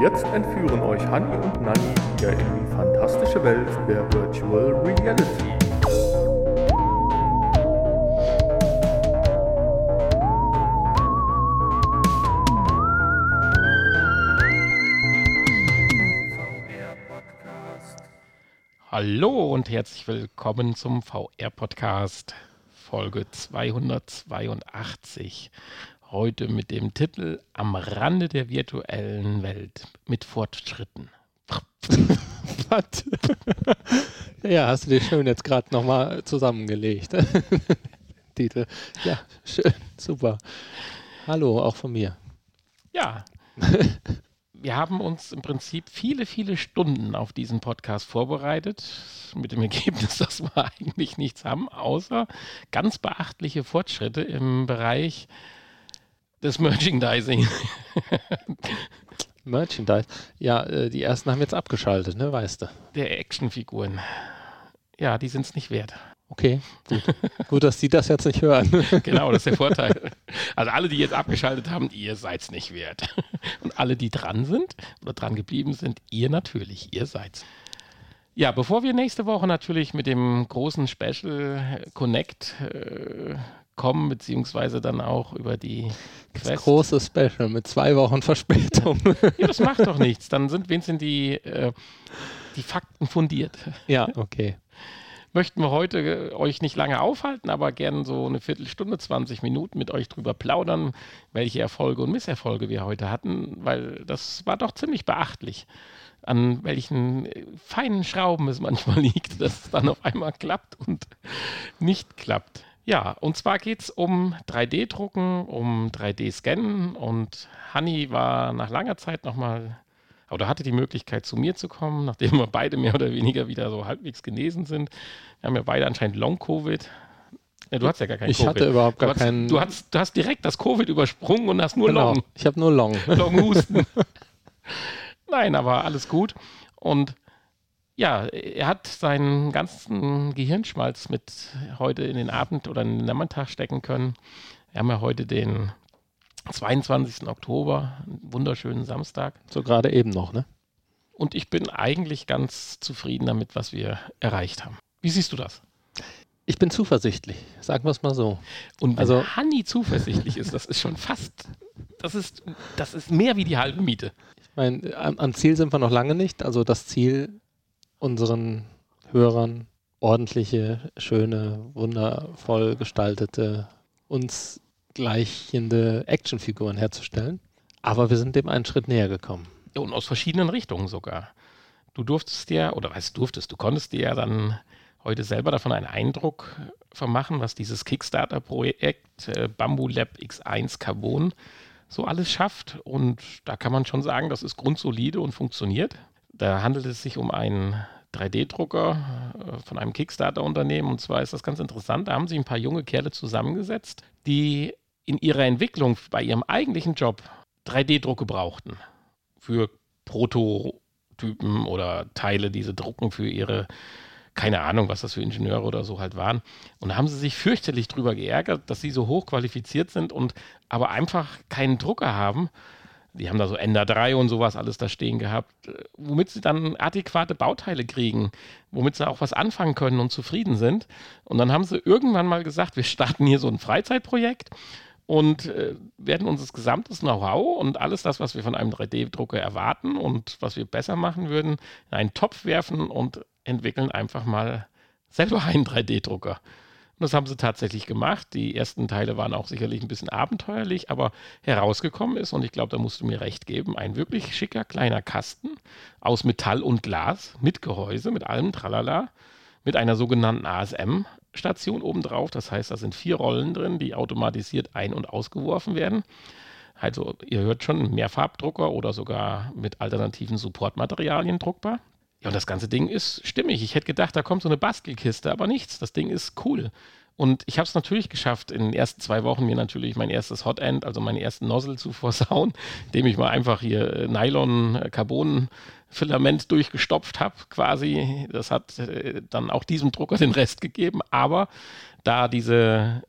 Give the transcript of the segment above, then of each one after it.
Jetzt entführen euch Hani und Nani wieder in die fantastische Welt der Virtual Reality. Hallo und herzlich willkommen zum VR-Podcast Folge 282. Heute mit dem Titel Am Rande der virtuellen Welt mit Fortschritten. Was? ja, hast du dir schön jetzt gerade nochmal zusammengelegt. Titel. Ja, schön, super. Hallo, auch von mir. Ja. Wir haben uns im Prinzip viele, viele Stunden auf diesen Podcast vorbereitet, mit dem Ergebnis, dass wir eigentlich nichts haben, außer ganz beachtliche Fortschritte im Bereich des Merchandising. Merchandise. Ja, äh, die ersten haben jetzt abgeschaltet, ne, weißt du. Der Actionfiguren. Ja, die sind es nicht wert. Okay, gut. gut, dass die das jetzt nicht hören. genau, das ist der Vorteil. Also alle, die jetzt abgeschaltet haben, ihr seid es nicht wert. Und alle, die dran sind oder dran geblieben sind, ihr natürlich, ihr seid's. Ja, bevor wir nächste Woche natürlich mit dem großen Special Connect äh, kommen, beziehungsweise dann auch über die Quest. Das große Special mit zwei Wochen Verspätung. ja, das macht doch nichts. Dann sind wenigstens die, äh, die Fakten fundiert. Ja, okay. Möchten wir heute äh, euch nicht lange aufhalten, aber gerne so eine Viertelstunde, 20 Minuten mit euch drüber plaudern, welche Erfolge und Misserfolge wir heute hatten, weil das war doch ziemlich beachtlich an welchen äh, feinen Schrauben es manchmal liegt, dass es dann auf einmal klappt und nicht klappt. Ja, und zwar geht es um 3D-Drucken, um 3D-Scannen und Hanni war nach langer Zeit nochmal oder hatte die Möglichkeit zu mir zu kommen, nachdem wir beide mehr oder weniger wieder so halbwegs genesen sind. Wir haben ja beide anscheinend Long-Covid. Ja, du hast ja gar keinen ich Covid. Ich hatte überhaupt gar du keinen. Du hast, du hast direkt das Covid übersprungen und hast nur genau. Long. Ich habe nur Long. Long-Husten. Nein, aber alles gut. Und ja, er hat seinen ganzen Gehirnschmalz mit heute in den Abend oder in den Nachmittag stecken können. Wir haben ja heute den 22. Oktober, einen wunderschönen Samstag. So gerade eben noch, ne? Und ich bin eigentlich ganz zufrieden damit, was wir erreicht haben. Wie siehst du das? Ich bin zuversichtlich, sagen wir es mal so. Und wenn also Hanni zuversichtlich ist, das ist schon fast, das ist, das ist mehr wie die halbe Miete. Ich meine, am, am Ziel sind wir noch lange nicht. Also das Ziel unseren Hörern ordentliche, schöne, wundervoll gestaltete, uns gleichende Actionfiguren herzustellen. Aber wir sind dem einen Schritt näher gekommen. Und aus verschiedenen Richtungen sogar. Du durftest ja, oder was durftest, du konntest dir ja dann heute selber davon einen Eindruck vermachen, was dieses Kickstarter-Projekt äh, Bamboo Lab X1 Carbon so alles schafft. Und da kann man schon sagen, das ist grundsolide und funktioniert. Da handelt es sich um einen 3D-Drucker äh, von einem Kickstarter-Unternehmen. Und zwar ist das ganz interessant. Da haben sich ein paar junge Kerle zusammengesetzt, die in ihrer Entwicklung bei ihrem eigentlichen Job 3D-Drucke brauchten. Für Prototypen oder Teile, die sie drucken für ihre, keine Ahnung, was das für Ingenieure oder so halt waren. Und da haben sie sich fürchterlich drüber geärgert, dass sie so hoch qualifiziert sind und aber einfach keinen Drucker haben die haben da so Ender 3 und sowas alles da stehen gehabt, womit sie dann adäquate Bauteile kriegen, womit sie auch was anfangen können und zufrieden sind. Und dann haben sie irgendwann mal gesagt, wir starten hier so ein Freizeitprojekt und äh, werden unser gesamtes Know-how und alles das, was wir von einem 3D-Drucker erwarten und was wir besser machen würden, in einen Topf werfen und entwickeln einfach mal selber einen 3D-Drucker. Und das haben sie tatsächlich gemacht. Die ersten Teile waren auch sicherlich ein bisschen abenteuerlich, aber herausgekommen ist, und ich glaube, da musst du mir recht geben, ein wirklich schicker kleiner Kasten aus Metall und Glas mit Gehäuse, mit allem Tralala, mit einer sogenannten ASM-Station obendrauf. Das heißt, da sind vier Rollen drin, die automatisiert ein- und ausgeworfen werden. Also, ihr hört schon, Mehrfarbdrucker oder sogar mit alternativen Supportmaterialien druckbar. Ja, und das ganze Ding ist stimmig. Ich hätte gedacht, da kommt so eine Bastelkiste, aber nichts. Das Ding ist cool. Und ich habe es natürlich geschafft, in den ersten zwei Wochen mir natürlich mein erstes Hotend, also meinen ersten Nozzle zu versauen, indem ich mal einfach hier äh, Nylon-Carbon-Filament äh, durchgestopft habe, quasi. Das hat äh, dann auch diesem Drucker den Rest gegeben. Aber da diese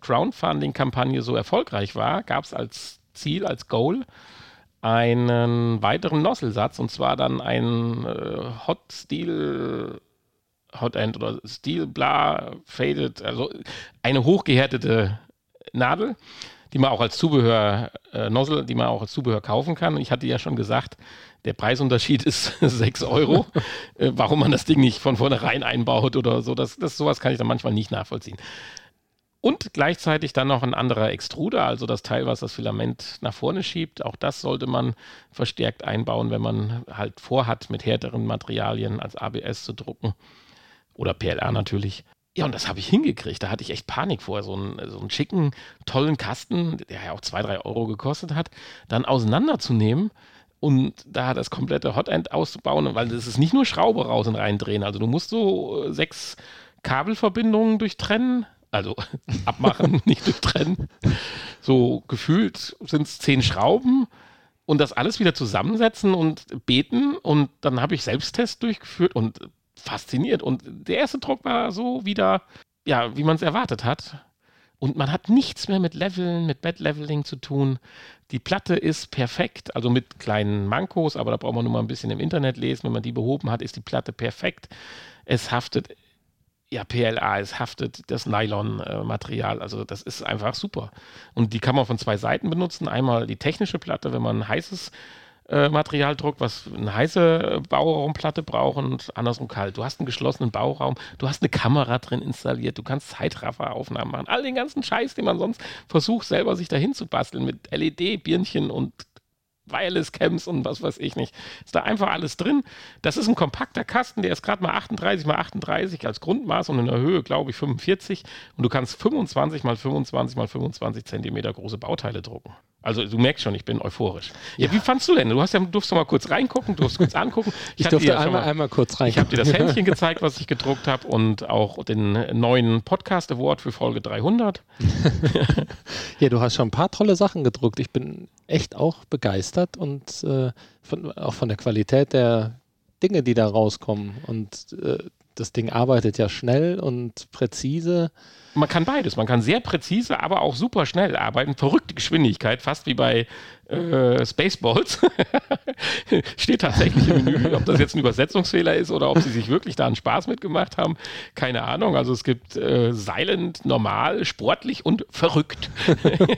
Crowdfunding-Kampagne so erfolgreich war, gab es als Ziel, als Goal, einen weiteren Nozzle-Satz und zwar dann ein äh, Hot Steel Hot End oder Steel Bla Faded, also eine hochgehärtete Nadel, die man auch als Zubehör, äh, Nozzle, die man auch als Zubehör kaufen kann. Ich hatte ja schon gesagt, der Preisunterschied ist 6 Euro. äh, warum man das Ding nicht von vornherein einbaut oder so, das, das sowas kann ich dann manchmal nicht nachvollziehen. Und gleichzeitig dann noch ein anderer Extruder, also das Teil, was das Filament nach vorne schiebt. Auch das sollte man verstärkt einbauen, wenn man halt vorhat, mit härteren Materialien als ABS zu drucken. Oder PLR natürlich. Ja, und das habe ich hingekriegt. Da hatte ich echt Panik vor, so einen, so einen schicken, tollen Kasten, der ja auch zwei, drei Euro gekostet hat, dann auseinanderzunehmen und da das komplette Hotend auszubauen, weil das ist nicht nur Schraube raus und reindrehen. Also du musst so äh, sechs Kabelverbindungen durchtrennen, also abmachen, nicht durchtrennen. So gefühlt sind es zehn Schrauben und das alles wieder zusammensetzen und beten. Und dann habe ich Selbsttest durchgeführt und fasziniert. Und der erste Druck war so wieder, ja, wie man es erwartet hat. Und man hat nichts mehr mit Leveln, mit Bed-Leveling zu tun. Die Platte ist perfekt, also mit kleinen Mankos, aber da braucht man nur mal ein bisschen im Internet lesen. Wenn man die behoben hat, ist die Platte perfekt. Es haftet ja, PLA, es haftet das Nylon-Material. Also das ist einfach super. Und die kann man von zwei Seiten benutzen. Einmal die technische Platte, wenn man heißes äh, Material druckt, was eine heiße Bauraumplatte braucht und andersrum kalt. Du hast einen geschlossenen Bauraum, du hast eine Kamera drin installiert, du kannst Zeitrafferaufnahmen machen. All den ganzen Scheiß, den man sonst versucht, selber sich dahin zu basteln mit LED-Birnchen und Wireless Cams und was weiß ich nicht. Ist da einfach alles drin. Das ist ein kompakter Kasten, der ist gerade mal 38 mal 38 als Grundmaß und in der Höhe, glaube ich, 45. Und du kannst 25 mal 25 mal 25 Zentimeter große Bauteile drucken. Also du merkst schon, ich bin euphorisch. Ja, ja. wie fandst du denn? Du hast ja, durfst du mal kurz reingucken, du durfst kurz angucken. Ich, ich durfte einmal, mal, einmal kurz reingucken. Ich habe dir das Händchen gezeigt, was ich gedruckt habe und auch den neuen Podcast Award für Folge 300. ja, du hast schon ein paar tolle Sachen gedruckt. Ich bin echt auch begeistert und äh, von, auch von der Qualität der Dinge, die da rauskommen. Und äh, das Ding arbeitet ja schnell und präzise man kann beides. Man kann sehr präzise, aber auch super schnell arbeiten. Verrückte Geschwindigkeit, fast wie bei äh, Spaceballs. Steht tatsächlich im Menü. Ob das jetzt ein Übersetzungsfehler ist oder ob sie sich wirklich da einen Spaß mitgemacht haben, keine Ahnung. Also es gibt äh, silent, normal, sportlich und verrückt.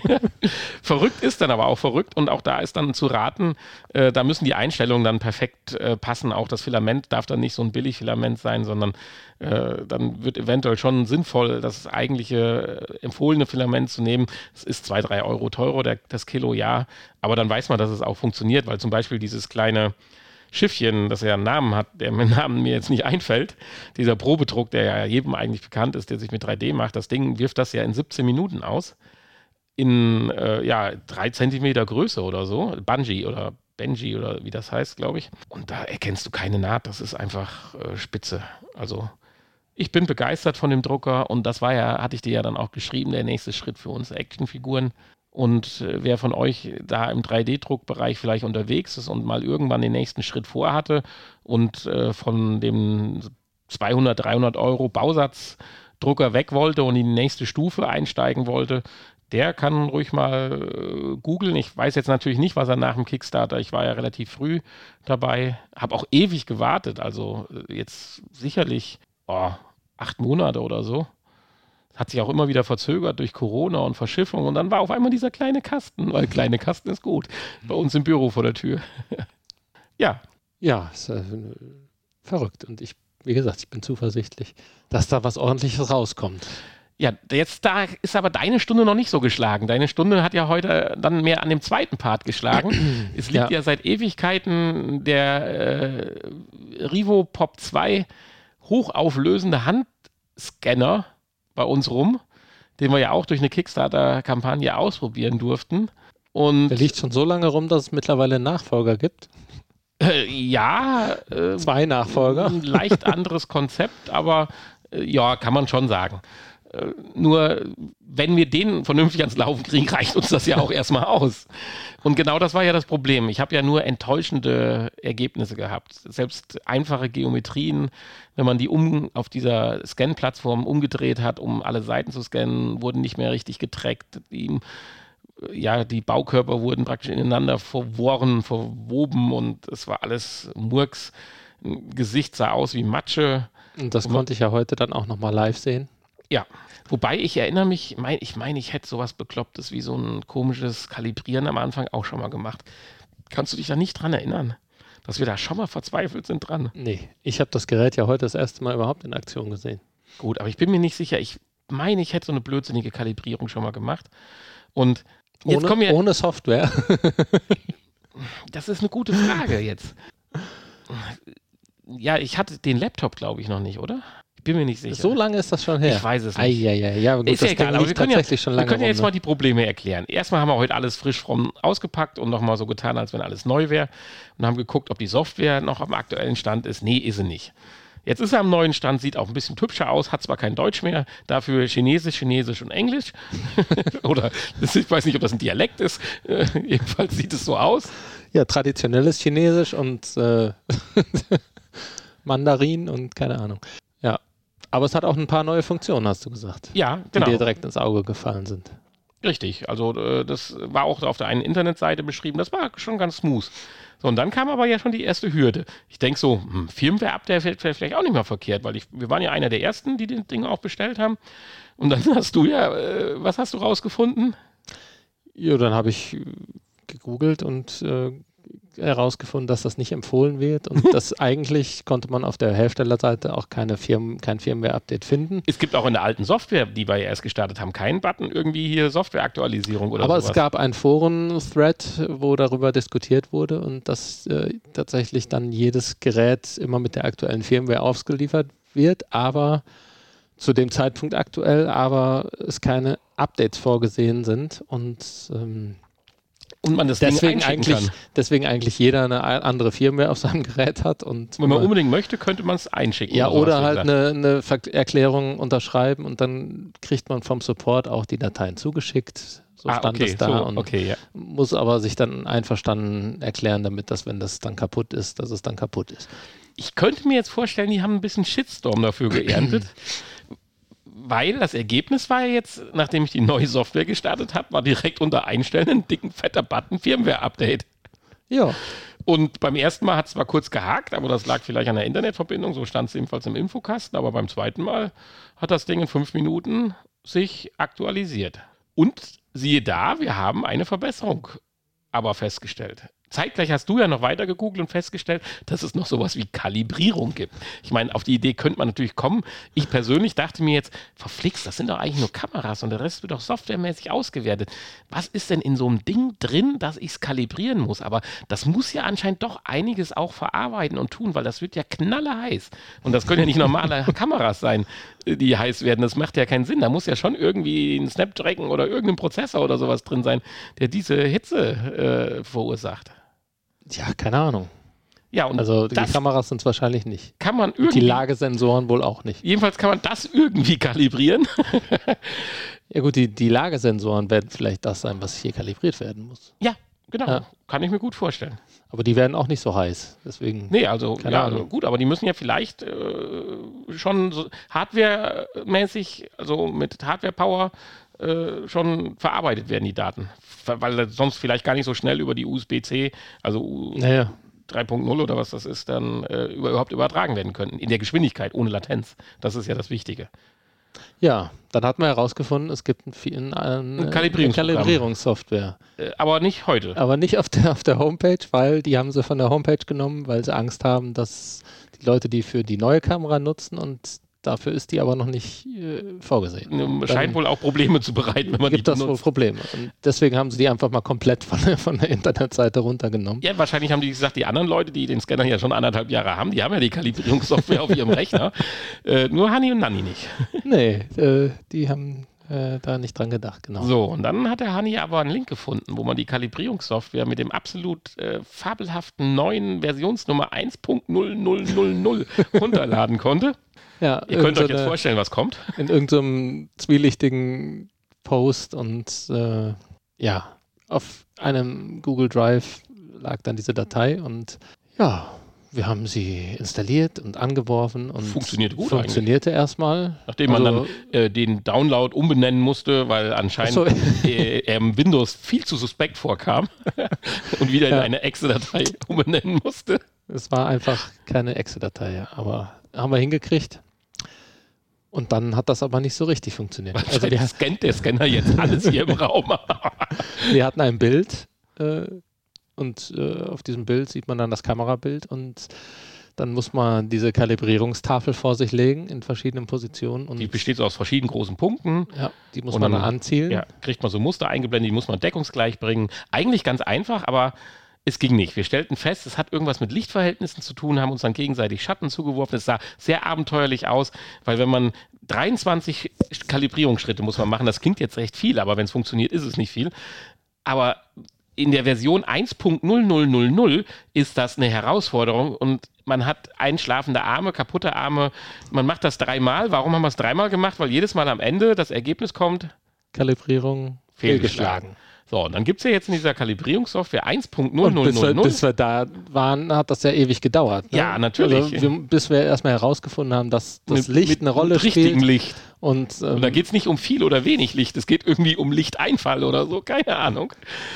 verrückt ist dann aber auch verrückt und auch da ist dann zu raten, äh, da müssen die Einstellungen dann perfekt äh, passen. Auch das Filament darf dann nicht so ein Billigfilament sein, sondern äh, dann wird eventuell schon sinnvoll, das eigentliche äh, empfohlene Filament zu nehmen. Es ist zwei, drei Euro teurer, der, das Kilo, ja, aber dann weiß man, dass es auch funktioniert, weil zum Beispiel dieses kleine Schiffchen, das ja einen Namen hat, der mit Namen mir jetzt nicht einfällt, dieser Probedruck, der ja jedem eigentlich bekannt ist, der sich mit 3D macht, das Ding wirft das ja in 17 Minuten aus. In äh, ja, drei Zentimeter Größe oder so. Bungee oder Benji oder wie das heißt, glaube ich. Und da erkennst du keine Naht, das ist einfach äh, spitze. Also ich bin begeistert von dem Drucker und das war ja, hatte ich dir ja dann auch geschrieben, der nächste Schritt für uns Actionfiguren. Und äh, wer von euch da im 3D-Druckbereich vielleicht unterwegs ist und mal irgendwann den nächsten Schritt vorhatte und äh, von dem 200, 300 Euro Bausatzdrucker weg wollte und in die nächste Stufe einsteigen wollte, der kann ruhig mal äh, googeln. Ich weiß jetzt natürlich nicht, was er nach dem Kickstarter, ich war ja relativ früh dabei, habe auch ewig gewartet, also äh, jetzt sicherlich oh, acht Monate oder so. Hat sich auch immer wieder verzögert durch Corona und Verschiffung und dann war auf einmal dieser kleine Kasten, weil kleine Kasten ist gut, bei uns im Büro vor der Tür. ja. Ja, ist, äh, verrückt und ich, wie gesagt, ich bin zuversichtlich, dass da was ordentliches rauskommt. Ja, jetzt da ist aber deine Stunde noch nicht so geschlagen. Deine Stunde hat ja heute dann mehr an dem zweiten Part geschlagen. es liegt ja, ja seit Ewigkeiten der äh, Rivo Pop 2 hochauflösende Handscanner bei uns rum, den wir ja auch durch eine Kickstarter-Kampagne ausprobieren durften. Und der liegt schon so lange rum, dass es mittlerweile einen Nachfolger gibt. Äh, ja. Äh, Zwei Nachfolger. Ein leicht anderes Konzept, aber äh, ja, kann man schon sagen. Äh, nur wenn wir den vernünftig ans Laufen kriegen, reicht uns das ja auch erstmal aus. Und genau das war ja das Problem. Ich habe ja nur enttäuschende Ergebnisse gehabt. Selbst einfache Geometrien, wenn man die um auf dieser Scan-Plattform umgedreht hat, um alle Seiten zu scannen, wurden nicht mehr richtig getrackt. Die ja, die Baukörper wurden praktisch ineinander verworren, verwoben und es war alles Murks. Ein Gesicht sah aus wie Matsche. Und das konnte ich ja heute dann auch nochmal live sehen. Ja, wobei ich erinnere mich, mein, ich meine, ich hätte sowas Beklopptes wie so ein komisches Kalibrieren am Anfang auch schon mal gemacht. Kannst du dich da nicht dran erinnern, dass wir da schon mal verzweifelt sind dran? Nee, ich habe das Gerät ja heute das erste Mal überhaupt in Aktion gesehen. Gut, aber ich bin mir nicht sicher. Ich meine, ich hätte so eine blödsinnige Kalibrierung schon mal gemacht. Und jetzt ohne, kommen wir. ohne Software. Das ist eine gute Frage jetzt. Ja, ich hatte den Laptop, glaube ich, noch nicht, oder? Ich bin mir nicht sicher. so lange ist das schon her. Ich weiß es nicht. ei, ei. Ja, gut, ist ja egal, aber wir können, ja, tatsächlich schon wir können ja jetzt mal ne? die Probleme erklären. Erstmal haben wir heute alles frisch vom ausgepackt und nochmal so getan, als wenn alles neu wäre und haben geguckt, ob die Software noch am aktuellen Stand ist. Nee, ist sie nicht. Jetzt ist er am neuen Stand, sieht auch ein bisschen hübscher aus, hat zwar kein Deutsch mehr, dafür Chinesisch, Chinesisch und Englisch. Oder ich weiß nicht, ob das ein Dialekt ist. Äh, jedenfalls sieht es so aus. Ja, traditionelles Chinesisch und äh, Mandarin und keine Ahnung. Aber es hat auch ein paar neue Funktionen, hast du gesagt, Ja, die genau. dir direkt ins Auge gefallen sind. Richtig, also äh, das war auch auf der einen Internetseite beschrieben, das war schon ganz smooth. So, und dann kam aber ja schon die erste Hürde. Ich denke so, hm, Firmware-Update wäre vielleicht auch nicht mal verkehrt, weil ich, wir waren ja einer der ersten, die den Ding auch bestellt haben. Und dann hast du ja, äh, was hast du rausgefunden? Ja, dann habe ich gegoogelt und äh, herausgefunden, dass das nicht empfohlen wird und dass eigentlich konnte man auf der Herstellerseite auch keine Firmen, kein Firmware-Update finden. Es gibt auch in der alten Software, die wir ja erst gestartet haben, keinen Button irgendwie hier Software-Aktualisierung oder Aber sowas. es gab einen Foren-Thread, wo darüber diskutiert wurde und dass äh, tatsächlich dann jedes Gerät immer mit der aktuellen Firmware ausgeliefert wird, aber zu dem Zeitpunkt aktuell, aber es keine Updates vorgesehen sind und ähm, und man das deswegen Ding eigentlich, kann. deswegen eigentlich jeder eine andere Firmware auf seinem Gerät hat und Wenn man unbedingt möchte, könnte man es einschicken. ja, oder wie halt eine, eine Erklärung unterschreiben und dann kriegt man vom Support auch die Dateien zugeschickt. So ah, stand okay, es da so, und okay, ja. muss aber sich dann einverstanden erklären, damit das, wenn das dann kaputt ist, dass es dann kaputt ist. Ich könnte mir jetzt vorstellen, die haben ein bisschen Shitstorm dafür geerntet. Weil das Ergebnis war ja jetzt, nachdem ich die neue Software gestartet habe, war direkt unter Einstellen ein dicken, fetter Button Firmware-Update. Ja, Und beim ersten Mal hat es zwar kurz gehakt, aber das lag vielleicht an der Internetverbindung, so stand es ebenfalls im Infokasten, aber beim zweiten Mal hat das Ding in fünf Minuten sich aktualisiert. Und siehe da, wir haben eine Verbesserung aber festgestellt. Zeitgleich hast du ja noch weiter gegoogelt und festgestellt, dass es noch sowas wie Kalibrierung gibt. Ich meine, auf die Idee könnte man natürlich kommen. Ich persönlich dachte mir jetzt, verflixt, das sind doch eigentlich nur Kameras und der Rest wird doch softwaremäßig ausgewertet. Was ist denn in so einem Ding drin, dass ich es kalibrieren muss? Aber das muss ja anscheinend doch einiges auch verarbeiten und tun, weil das wird ja knallerheiß. Und das können ja nicht normale Kameras sein, die heiß werden. Das macht ja keinen Sinn. Da muss ja schon irgendwie ein Snapdragon oder irgendein Prozessor oder sowas drin sein, der diese Hitze äh, verursacht. Ja, keine Ahnung. Ja, und Also die Kameras sind es wahrscheinlich nicht. kann man Die irgendwie. Lagesensoren wohl auch nicht. Jedenfalls kann man das irgendwie kalibrieren. Ja gut, die, die Lagesensoren werden vielleicht das sein, was hier kalibriert werden muss. ja, genau. Ja. Kann ich mir gut vorstellen. Aber die werden auch nicht so heiß. Deswegen. Nee, also, Keine ja, Ahnung. also gut, aber die müssen ja vielleicht äh, schon so hardware-mäßig, also mit Hardware-Power, äh, schon verarbeitet werden, die Daten. Weil sonst vielleicht gar nicht so schnell über die USB-C, also U- Naja, 3.0 oder was das ist, dann äh, über, überhaupt übertragen werden könnten. In der Geschwindigkeit, ohne Latenz. Das ist ja das Wichtige. ja, dann hat man herausgefunden, es gibt ein, ein, ein. Kalibrierungssoftware. Äh, aber nicht heute. Aber nicht auf der, auf der Homepage, weil die haben sie von der Homepage genommen, weil sie Angst haben, dass die Leute die für die neue Kamera nutzen und dafür ist die aber noch nicht äh, vorgesehen. Scheint wohl auch Probleme zu bereiten, wenn man die gibt das wohl. Probleme. Und deswegen haben sie die einfach mal komplett von der, von der Internetseite runtergenommen. Ja, wahrscheinlich haben die gesagt, die anderen Leute, die den Scanner ja schon anderthalb Jahre haben, die haben ja die Kalibrierungssoftware auf ihrem Rechner. Äh, nur Hani und Nanni nicht. Nee, äh, die haben äh, da nicht dran gedacht, genau. So, und dann hat der Hani aber einen Link gefunden, wo man die Kalibrierungssoftware mit dem absolut äh, fabelhaften neuen Versionsnummer 1.0000 runterladen konnte. Ja, Ihr könnt euch jetzt vorstellen, was kommt. in irgendeinem zwielichtigen Post und äh, ja, auf einem Google Drive lag dann diese Datei und ja, wir haben sie installiert und angeworfen und Funktionierte gut funktionierte erstmal. Nachdem man Also- dann äh, den Download umbenennen musste, weil anscheinend so. äh, ähm, Windows viel zu suspekt vorkam und wieder Ja. in eine Exe-Datei umbenennen musste. Es war einfach keine Exe-Datei, ja. aber haben wir hingekriegt. Und dann hat das aber nicht so richtig funktioniert. Also wir, scannt der Scanner jetzt alles hier im Raum. wir hatten ein Bild äh, und äh, auf diesem Bild sieht man dann das Kamerabild und dann muss man diese Kalibrierungstafel vor sich legen in verschiedenen Positionen und Die besteht so aus verschiedenen großen Punkten. ja, die muss Und man dann- dann anzielen. Ja, kriegt man so Muster eingeblendet, die muss man deckungsgleich bringen. Eigentlich ganz einfach, aber es ging nicht. Wir stellten fest, es hat irgendwas mit Lichtverhältnissen zu tun, haben uns dann gegenseitig Schatten zugeworfen. Es sah sehr abenteuerlich aus, weil wenn man 23 Kalibrierungsschritte muss man machen, das klingt jetzt recht viel, aber wenn es funktioniert, ist es nicht viel. Aber in der Version 1.0000 ist das eine Herausforderung und man hat einschlafende Arme, kaputte Arme. Man macht das dreimal. Warum haben wir es dreimal gemacht? Weil jedes Mal am Ende das Ergebnis kommt, Kalibrierung fehlgeschlagen. so, und dann gibt es ja jetzt in dieser Kalibrierungssoftware Und bis wir, 1.0000. bis wir da waren, hat das ja ewig gedauert. Ne? Ja, natürlich. Also wir, bis wir erstmal herausgefunden haben, dass das mit- Licht mit eine Rolle richtigem spielt. Licht. Und, ähm, Und da geht es nicht um viel oder wenig Licht, es geht irgendwie um Lichteinfall oder so, keine Ahnung.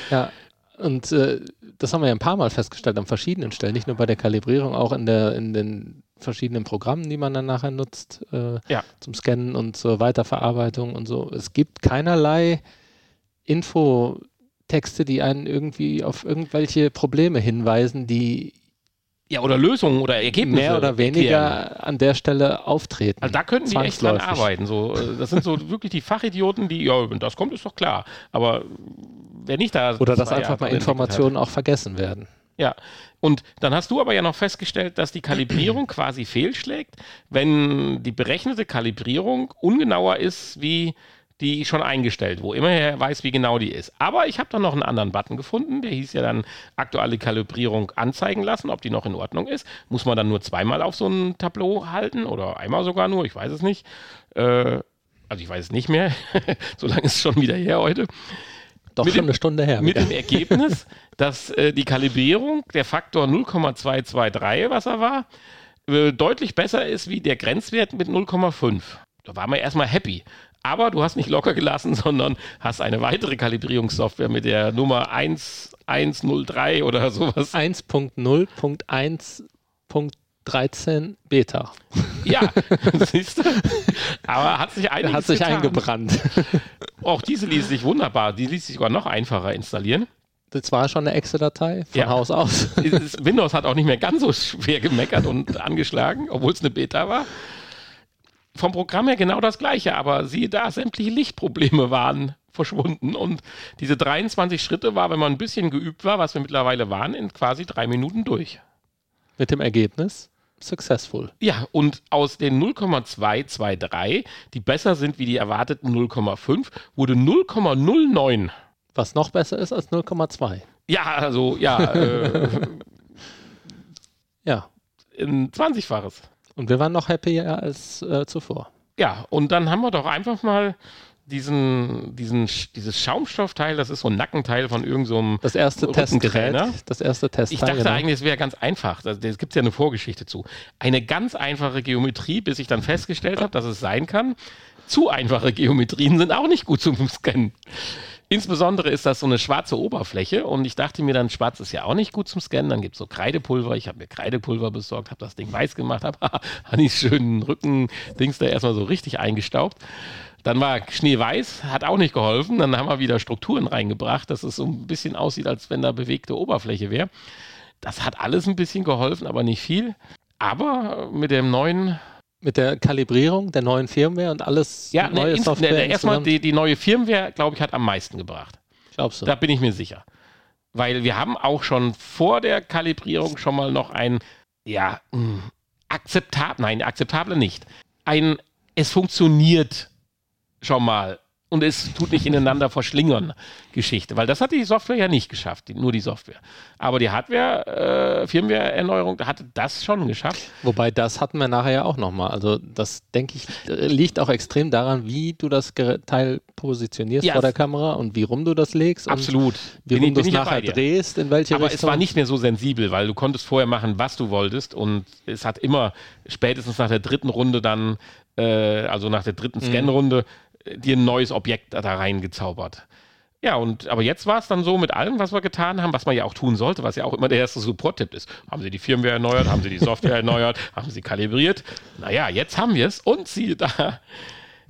ja, und äh, das haben wir ja ein paar Mal festgestellt an verschiedenen Stellen, nicht nur bei der Kalibrierung, auch in, der, in den verschiedenen Programmen, die man dann nachher nutzt, äh, Ja. zum Scannen und zur Weiterverarbeitung und so. Es gibt keinerlei Infotexte, die einen irgendwie auf irgendwelche Probleme hinweisen, die Ja, oder Lösungen oder Ergebnisse. mehr oder weniger erklären. an der Stelle auftreten. Also da könnten die echt dran arbeiten. So, äh, das sind so wirklich die Fachidioten, die, ja, wenn das kommt, ist doch klar. Aber wer nicht da. Oder dass einfach Jahre mal. Informationen auch vergessen werden. Ja, und dann hast du aber ja noch festgestellt, dass die Kalibrierung quasi fehlschlägt, wenn die berechnete Kalibrierung ungenauer ist wie die schon eingestellt, wo immer er weiß, wie genau die ist. Aber ich habe dann noch einen anderen Button gefunden, der hieß ja dann aktuelle Kalibrierung anzeigen lassen, ob die noch in Ordnung ist. Muss man dann nur zweimal auf so ein Tableau halten oder einmal sogar nur, ich weiß es nicht. Äh, also ich weiß es nicht mehr, so lange ist es schon wieder her heute Doch Mit schon dem- eine Stunde her. mit wieder. dem Ergebnis, dass äh, die Kalibrierung, der Faktor 0,223, was er war, äh, deutlich besser ist wie der Grenzwert mit 0,5. Da waren wir erstmal happy. Aber du hast nicht locker gelassen, sondern hast eine weitere Kalibrierungssoftware mit der Nummer 1103 oder sowas. 1.0.1.13 Beta. Ja, siehst du? Aber hat sich einiges hat sich getan. eingebrannt. Auch diese ließ sich wunderbar, die ließ sich sogar noch einfacher installieren. Das war schon eine Exe-Datei von Ja. Haus aus. Windows hat auch nicht mehr ganz so schwer gemeckert und angeschlagen, obwohl es eine Beta war. Vom Programm her genau das gleiche, aber siehe da, sämtliche Lichtprobleme waren verschwunden und diese 23 Schritte war, wenn man ein bisschen geübt war, was wir mittlerweile waren, in quasi drei Minuten durch. Mit dem Ergebnis successful. Ja, und aus den 0,223, die besser sind wie die erwarteten 0,5, wurde 0,09. Was noch besser ist als 0,2. Ja, also ja, äh, Ja. ein 20-faches. Und wir waren noch happier als äh, zuvor. Ja, und dann haben wir doch einfach mal diesen, diesen, dieses Schaumstoffteil, das ist so ein Nackenteil von irgendeinem so Das erste. Testgerät. Das erste Testteil. Ich dachte genau. eigentlich, es wäre ganz einfach. Da gibt es ja eine Vorgeschichte zu. Eine ganz einfache Geometrie, bis ich dann festgestellt habe, dass es sein kann. Zu einfache Geometrien sind auch nicht gut zum Scannen. Insbesondere ist das so eine schwarze Oberfläche und ich dachte mir dann, schwarz ist ja auch nicht gut zum Scannen. Dann gibt es so Kreidepulver. Ich habe mir Kreidepulver besorgt, habe das Ding weiß gemacht, habe Hannis schönen Rücken-Dings da erstmal so richtig eingestaubt. Dann war Schneeweiß, hat auch nicht geholfen. Dann haben wir wieder Strukturen reingebracht, dass es so ein bisschen aussieht, als wenn da bewegte Oberfläche wäre. Das hat alles ein bisschen geholfen, aber nicht viel. Aber mit dem neuen, Mit der Kalibrierung der neuen Firmware und alles ja, neue ne, Software. ne, erstmal die, die neue Firmware, glaube ich, hat am meisten gebracht. Glaubst du? Da bin ich mir sicher. Weil wir haben auch schon vor der Kalibrierung schon mal noch ein, ja, mh, akzeptabel, nein, akzeptable nicht. Ein, es funktioniert schon mal und es tut nicht ineinander verschlingern Geschichte, weil das hat die Software ja nicht geschafft, die, nur die Software. Aber die Hardware, äh, Firmware-Erneuerung hatte das schon geschafft. Wobei das hatten wir nachher ja auch nochmal. Also das, denke ich, äh, liegt auch extrem daran, wie du das Teil positionierst Ja, vor der Kamera und wie rum du das legst. Absolut. Wie Bin rum du es nachher drehst, in welche Aber Richtung. es war nicht mehr so sensibel, weil du konntest vorher machen, was du wolltest und es hat immer spätestens nach der dritten Runde dann, äh, also nach der dritten Mhm. Scanrunde, dir ein neues Objekt da reingezaubert. Ja, und aber jetzt war es dann so mit allem, was wir getan haben, was man ja auch tun sollte, was ja auch immer der erste Support-Tipp ist. Haben Sie die Firmware erneuert, haben Sie die Software erneuert, haben Sie kalibriert? Naja, jetzt haben wir es und Sie da.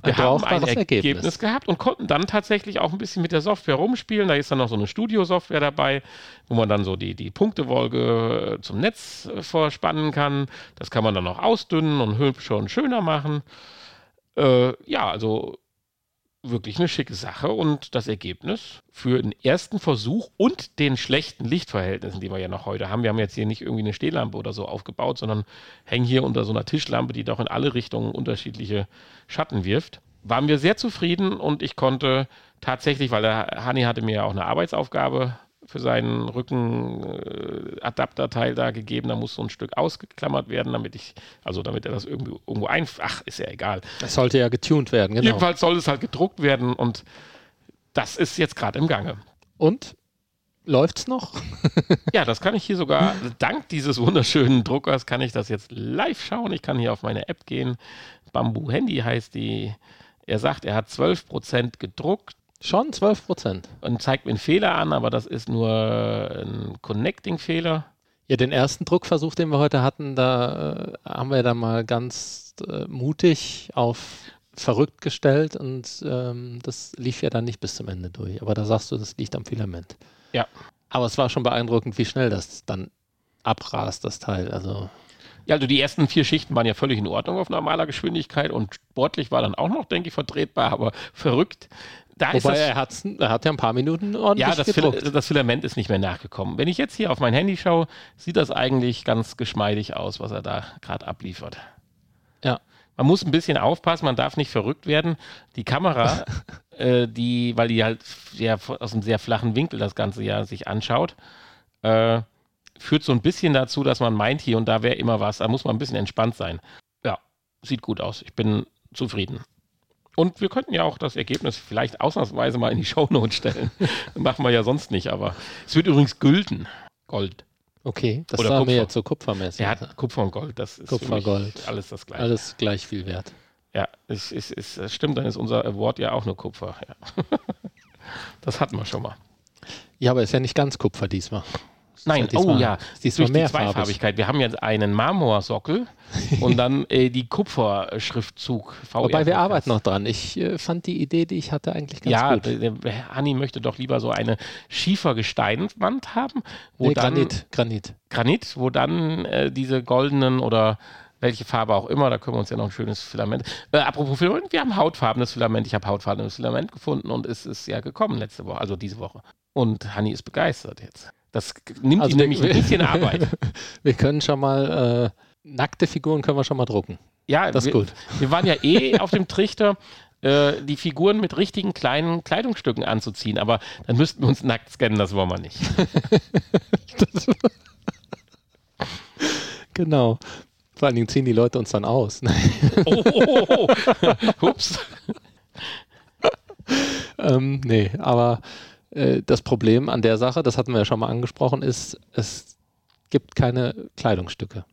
Wir haben ein Ergebnis. Ergebnis. gehabt und konnten dann tatsächlich auch ein bisschen mit der Software rumspielen. Da ist dann noch so eine Studio-Software dabei, wo man dann so die, die Punktewolke zum Netz äh, vorspannen kann. Das kann man dann noch ausdünnen und hübscher und schöner machen. Äh, ja, also wirklich eine schicke Sache und das Ergebnis für den ersten Versuch und den schlechten Lichtverhältnissen, die wir ja noch heute haben. Wir haben jetzt hier nicht irgendwie eine Stehlampe oder so aufgebaut, sondern hängen hier unter so einer Tischlampe, die doch in alle Richtungen unterschiedliche Schatten wirft. Waren wir sehr zufrieden und ich konnte tatsächlich, weil der Hani hatte mir ja auch eine Arbeitsaufgabe für seinen Rückenadapterteil äh, da gegeben. Da muss so ein Stück ausgeklammert werden, damit ich, also damit er das irgendwie irgendwo ein, ach, ist ja egal. Das sollte ja getuned werden, genau. Jedenfalls soll es halt gedruckt werden und das ist jetzt gerade im Gange. Und? Läuft's noch? ja, das kann ich hier sogar, dank dieses wunderschönen Druckers, kann ich das jetzt live schauen. Ich kann hier auf meine App gehen. Bamboo Handy heißt die. Er sagt, er hat 12% gedruckt Schon 12 Prozent. Und zeigt mir einen Fehler an, aber das ist nur ein Connecting-Fehler. Ja, den ersten Druckversuch, den wir heute hatten, da äh, haben wir da mal ganz äh, mutig auf verrückt gestellt und ähm, das lief ja dann nicht bis zum Ende durch. Aber da sagst du, das liegt am Filament. Ja. Aber es war schon beeindruckend, wie schnell das dann abrast, das Teil. Also ja, also die ersten vier Schichten waren ja völlig in Ordnung auf normaler Geschwindigkeit und sportlich war dann auch noch, denke ich, vertretbar, aber verrückt da Wobei er, er hat ja ein paar Minuten ordentlich Ja, das, Fil das, Filament ist nicht mehr nachgekommen. Wenn ich jetzt hier auf mein Handy schaue, sieht das eigentlich ganz geschmeidig aus, was er da gerade abliefert. Ja. Man muss ein bisschen aufpassen, man darf nicht verrückt werden. Die Kamera, äh, die, weil die halt sehr, aus einem sehr flachen Winkel das Ganze ja sich anschaut, äh, führt so ein bisschen dazu, dass man meint, hier und da wäre immer was. Da muss man ein bisschen entspannt sein. Ja, sieht gut aus. Ich bin zufrieden. Und wir könnten ja auch das Ergebnis vielleicht ausnahmsweise mal in die Shownotes stellen. Machen wir ja sonst nicht, aber es wird übrigens gülden. Gold. Okay, das Oder war mir jetzt so kupfermäßig. Er hat Kupfer und Gold, das ist Kupfer, alles das gleiche. Alles gleich viel wert. Ja, es, es, es, es stimmt, dann ist unser Award ja auch nur Kupfer. Ja. das hatten wir schon mal. Ja, aber ist ja nicht ganz Kupfer diesmal. Nein, ja oh ja, diesmal durch die Zweifarbigkeit. Wir haben jetzt einen Marmorsockel und dann äh, die Kupferschriftzug. Wobei wir arbeiten noch dran. Ich äh, fand die Idee, die ich hatte, eigentlich ganz ja, gut. Ja, der Hanni möchte doch lieber so eine Schiefergesteinwand haben. Wo nee, dann, Granit, Granit. Granit, wo dann äh, diese goldenen oder welche Farbe auch immer, da können wir uns ja noch ein schönes Filament. Äh, apropos Filament, wir haben hautfarbenes Filament. Ich habe hautfarbenes Filament gefunden und es ist ja gekommen letzte Woche, also diese Woche. Und Hanni ist begeistert jetzt. Das nimmt also nämlich ein bisschen Arbeit. wir können schon mal, äh, nackte Figuren können wir schon mal drucken. Ja, das ist wir, gut. Wir waren ja eh auf dem Trichter, äh, die Figuren mit richtigen kleinen Kleidungsstücken anzuziehen, aber dann müssten wir uns nackt scannen, das wollen wir nicht. genau. Vor allen Dingen ziehen die Leute uns dann aus. oh, oh, oh, oh. Ups. ähm, nee, aber äh, das Problem an der Sache, das hatten wir ja schon mal angesprochen, ist, es gibt keine Kleidungsstücke.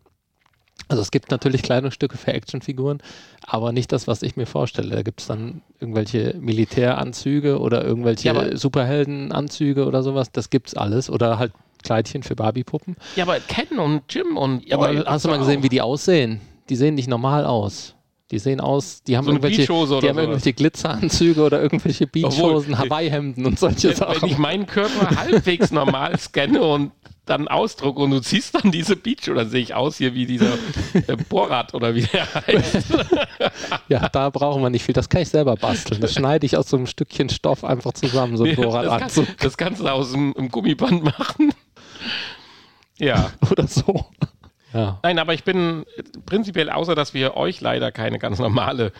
Also es gibt natürlich Kleidungsstücke für Actionfiguren, aber nicht das, was ich mir vorstelle. Da gibt es dann irgendwelche Militäranzüge oder irgendwelche ja, Superheldenanzüge oder sowas. Das gibt's alles. Oder halt Kleidchen für Barbie-Puppen. Ja, aber Ken und Jim und. Ja, aber hast du mal gesehen, wie die aussehen? Die sehen nicht normal aus. Die sehen aus, die haben so irgendwelche, die haben irgendwelche Glitzeranzüge oder irgendwelche Beachhosen, Hawaii-Hemden und solche wenn, Sachen. Wenn ich meinen Körper halbwegs normal scanne und dann ausdrucke und du ziehst dann diese Beach oder sehe ich aus hier wie dieser äh, Borat oder wie der heißt. ja, da brauchen wir nicht viel. Das kann ich selber basteln. Das schneide ich aus so einem Stückchen Stoff einfach zusammen, so ein nee, Borat-Anzug. Das, das, kannst du aus einem Gummiband machen. Ja. Oder so. Ja. Nein, aber ich bin prinzipiell, außer dass wir euch leider keine ganz normale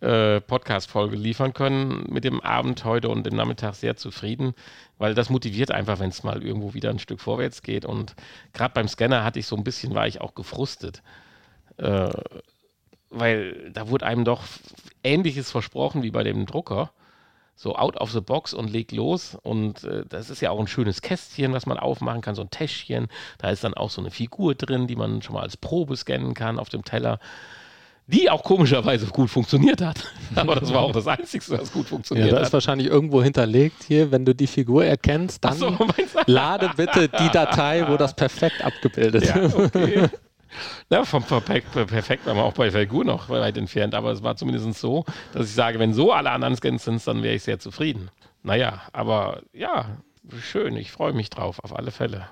äh, Podcast-Folge liefern können, mit dem Abend heute und dem Nachmittag sehr zufrieden, weil das motiviert einfach, wenn es mal irgendwo wieder ein Stück vorwärts geht. Und gerade beim Scanner hatte ich so ein bisschen, war ich auch gefrustet. Äh, weil da wurde einem doch Ähnliches versprochen wie bei dem Drucker so out of the box und leg los. Und äh, das ist ja auch ein schönes Kästchen, was man aufmachen kann, so ein Täschchen. Da ist dann auch so eine Figur drin, die man schon mal als Probe scannen kann auf dem Teller. die auch komischerweise gut funktioniert hat. Aber das war auch das Einzige, was gut funktioniert Ja, da hat. ist wahrscheinlich irgendwo hinterlegt hier, wenn du die Figur erkennst, dann so, lade bitte die Datei, wo das perfekt abgebildet Ja, ist. okay. Na, vom perfekt, perfekt waren wir auch bei Figur noch weit entfernt, aber es war zumindest so, dass ich sage, wenn so alle anderen Scans sind, dann wäre ich sehr zufrieden. Naja, aber ja, schön, ich freue mich drauf, auf alle Fälle.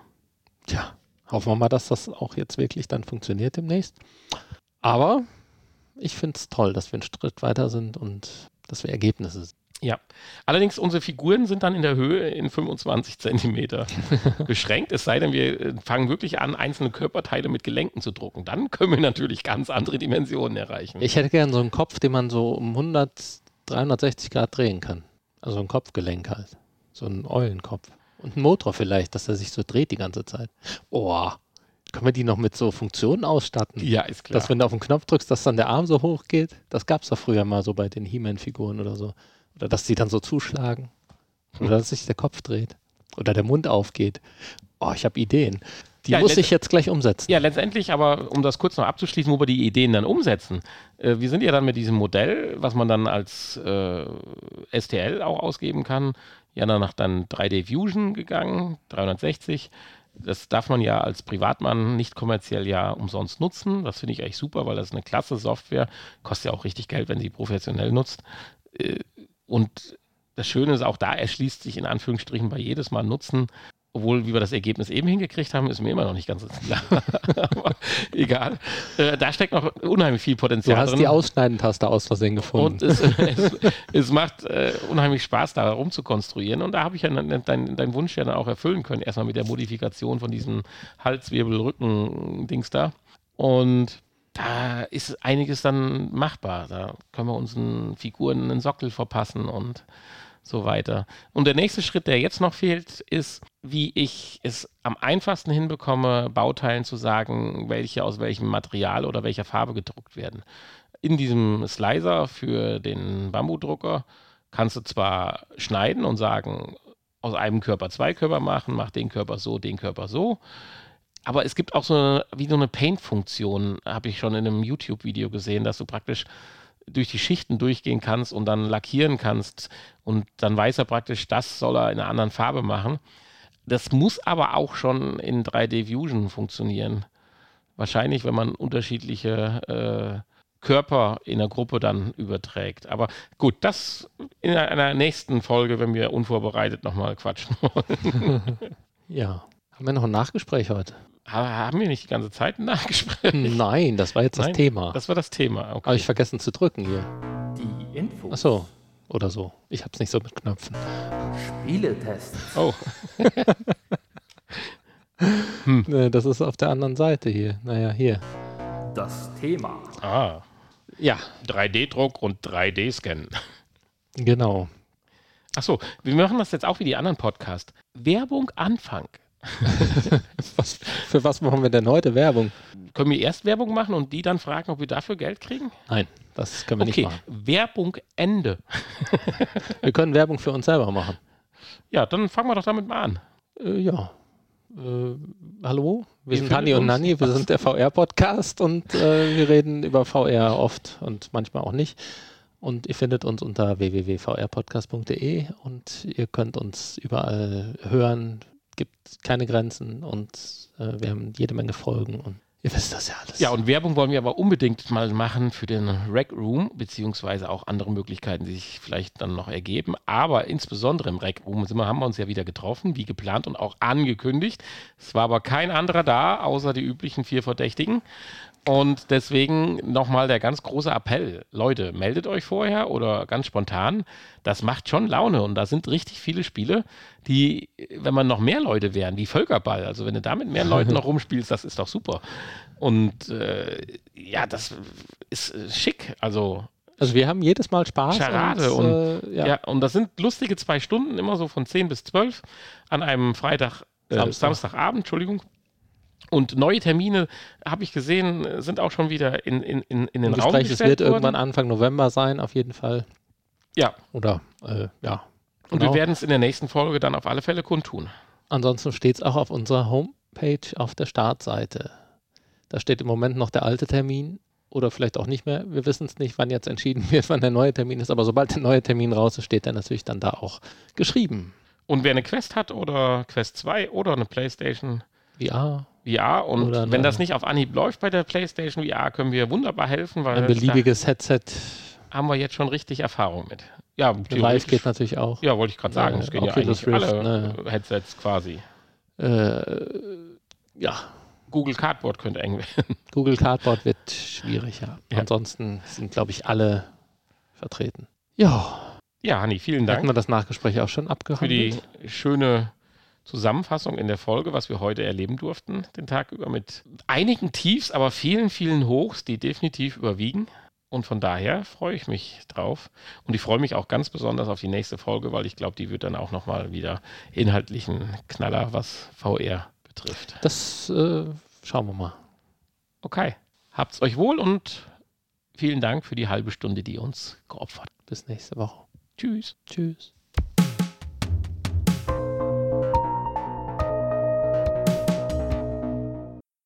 Tja, hoffen wir mal, dass das auch jetzt wirklich dann funktioniert demnächst. Aber ich finde es toll, dass wir einen Schritt weiter sind und dass wir Ergebnisse sehen. Ja, allerdings unsere Figuren sind dann in der Höhe in 25 Zentimeter beschränkt, es sei denn, wir äh, fangen wirklich an, einzelne Körperteile mit Gelenken zu drucken. Dann können wir natürlich ganz andere Dimensionen erreichen. Ich hätte gern so einen Kopf, den man so um 100, 360 Grad drehen kann. Also ein Kopfgelenk halt. So ein Eulenkopf. Und ein Motor vielleicht, dass er sich so dreht die ganze Zeit. Oh, können wir die noch mit so Funktionen ausstatten? ja, ist klar. Dass wenn du auf den Knopf drückst, dass dann der Arm so hoch geht. Das gab es doch früher mal so bei den He-Man-Figuren oder so. Oder dass die dann so zuschlagen. Oder dass sich der Kopf dreht. Oder der Mund aufgeht. Oh, ich habe Ideen. Die Ja, muss ich jetzt gleich umsetzen. Ja, letztendlich, aber um das kurz noch abzuschließen, wo wir die Ideen dann umsetzen. Äh, wir sind ja dann mit diesem Modell, was man dann als äh, STL auch ausgeben kann, ja dann nach dann 3D Fusion gegangen, 360. Das darf man ja als Privatmann nicht kommerziell ja umsonst nutzen. Das finde ich eigentlich super, weil das ist eine klasse Software. Kostet ja auch richtig Geld, wenn sie professionell nutzt. Äh, und das Schöne ist, auch da erschließt sich in Anführungsstrichen bei jedes Mal Nutzen obwohl, wie wir das Ergebnis eben hingekriegt haben, ist mir immer noch nicht ganz so klar. Aber egal. Äh, da steckt noch unheimlich viel Du Potenzial hast drin. die Ausschneidentaste aus Versehen gefunden. und es, es, es macht äh, unheimlich Spaß, da rumzukonstruieren. Und da habe ich ja deinen dein, dein Wunsch ja dann auch erfüllen können. Erstmal mit der Modifikation von diesem Halswirbel-Rücken-Dings da. Und da ist einiges dann machbar. Da können wir unseren Figuren einen Sockel verpassen und so weiter. Und der nächste Schritt, der jetzt noch fehlt, ist, wie ich es am einfachsten hinbekomme, Bauteilen zu sagen, welche aus welchem Material oder welcher Farbe gedruckt werden. In diesem Slicer für den Bambudrucker kannst du zwar schneiden und sagen, aus einem Körper zwei Körper machen, mach den Körper so, den Körper so. Aber es gibt auch so eine, wie so eine Paint-Funktion, habe ich schon in einem YouTube-Video gesehen, dass du praktisch durch die Schichten durchgehen kannst und dann lackieren kannst und dann weiß er praktisch, das soll er in einer anderen Farbe machen. Das muss aber auch schon in 3D Fusion funktionieren. Wahrscheinlich, wenn man unterschiedliche äh, Körper in der Gruppe dann überträgt. Aber gut, das in einer nächsten Folge, wenn wir unvorbereitet nochmal quatschen wollen. ja. Haben wir noch ein Nachgespräch heute? Ha- Haben wir nicht die ganze Zeit ein Nachgespräch? Nein, das war jetzt das Nein, Thema. Das war das Thema. Okay. Habe ich vergessen zu drücken hier. Die Infos. Ach so. Oder so. Ich habe es nicht so mit Knöpfen. Spieletests. Oh, Nee, das ist auf der anderen Seite hier. Naja, hier. Das Thema. ah. Ja, 3D-Druck und 3D-Scan. genau. Achso, wir machen das jetzt auch wie die anderen Podcasts. Werbung Anfang. Was, für was machen wir denn heute Werbung? Können wir erst Werbung machen und die dann fragen, ob wir dafür Geld kriegen? Nein, das können wir Okay, nicht machen. Werbung Ende. Wir können Werbung für uns selber machen. Ja, dann fangen wir doch damit mal an. Äh, ja. Äh, hallo, wir Ihr sind Hanni und Nanni, wir sind der VR-Podcast und äh, wir reden über VR oft und manchmal auch nicht. Und ihr findet uns unter www.vrpodcast.de und ihr könnt uns überall hören. Gibt keine Grenzen und äh, wir haben jede Menge Folgen und ihr wisst das ja alles. Ja, und Werbung wollen wir aber unbedingt mal machen für den Rec Room, beziehungsweise auch andere Möglichkeiten, die sich vielleicht dann noch ergeben. Aber insbesondere im Rec Room sind wir, haben wir uns ja wieder getroffen, wie geplant und auch angekündigt. Es war aber kein anderer da, außer die üblichen vier Verdächtigen. Und deswegen nochmal der ganz große Appell. Leute, meldet euch vorher oder ganz spontan. Das macht schon Laune und da sind richtig viele Spiele, die, wenn man noch mehr Leute wären, wie Völkerball, also wenn du da mit mehr Leuten noch rumspielst, das ist doch super. Und äh, ja, das ist äh, schick. Also Also wir haben jedes Mal Spaß. Scharade und, und- äh, ja. ja. und das sind lustige zwei Stunden, immer so von 10 bis 12 an einem Freitag, äh, Samstag. Samstagabend, Entschuldigung. Und neue Termine, habe ich gesehen, sind auch schon wieder in, in, in, in den Ein Raum Gespräch, es gestellt wird irgendwann worden. Anfang November sein, auf jeden Fall. Ja, Oder äh, ja. und genau. wir werden es in der nächsten Folge dann auf alle Fälle kundtun. Ansonsten steht es auch auf unserer Homepage auf der Startseite. Da steht im Moment noch der alte Termin oder vielleicht auch nicht mehr. Wir wissen es nicht, wann jetzt entschieden wird, wann der neue Termin ist. Aber sobald der neue Termin raus ist, steht er natürlich dann da auch geschrieben. Und wer eine Quest hat oder Quest 2 oder eine PlayStation VR. VR und Oder wenn das nicht auf Anhieb läuft bei der PlayStation VR, können wir wunderbar helfen, weil Ein beliebiges Headset. haben wir jetzt schon richtig Erfahrung mit. Ja, theoretisch- geht natürlich auch. Ja, wollte ich gerade sagen. Äh, Es gehen ja eigentlich Rift, alle ne. äh, Headsets quasi. Äh, ja, Google Cardboard könnte eng werden. Google Cardboard wird schwierig, ja. Ja. Ansonsten sind, glaube ich, alle vertreten. Ja, Ja, Hanni, vielen hatten Dank wir das Nachgespräch auch schon für abgehandelt. die schöne Zusammenfassung in der Folge, was wir heute erleben durften, den Tag über mit einigen Tiefs, aber vielen, vielen Hochs, die definitiv überwiegen. Und von daher freue ich mich drauf. Und ich freue mich auch ganz besonders auf die nächste Folge, weil ich glaube, die wird dann auch nochmal wieder inhaltlichen Knaller, was VR betrifft. Das äh, schauen wir mal. Okay. Habt's euch wohl und vielen Dank für die halbe Stunde, die ihr uns geopfert. Bis nächste Woche. Tschüss. Tschüss.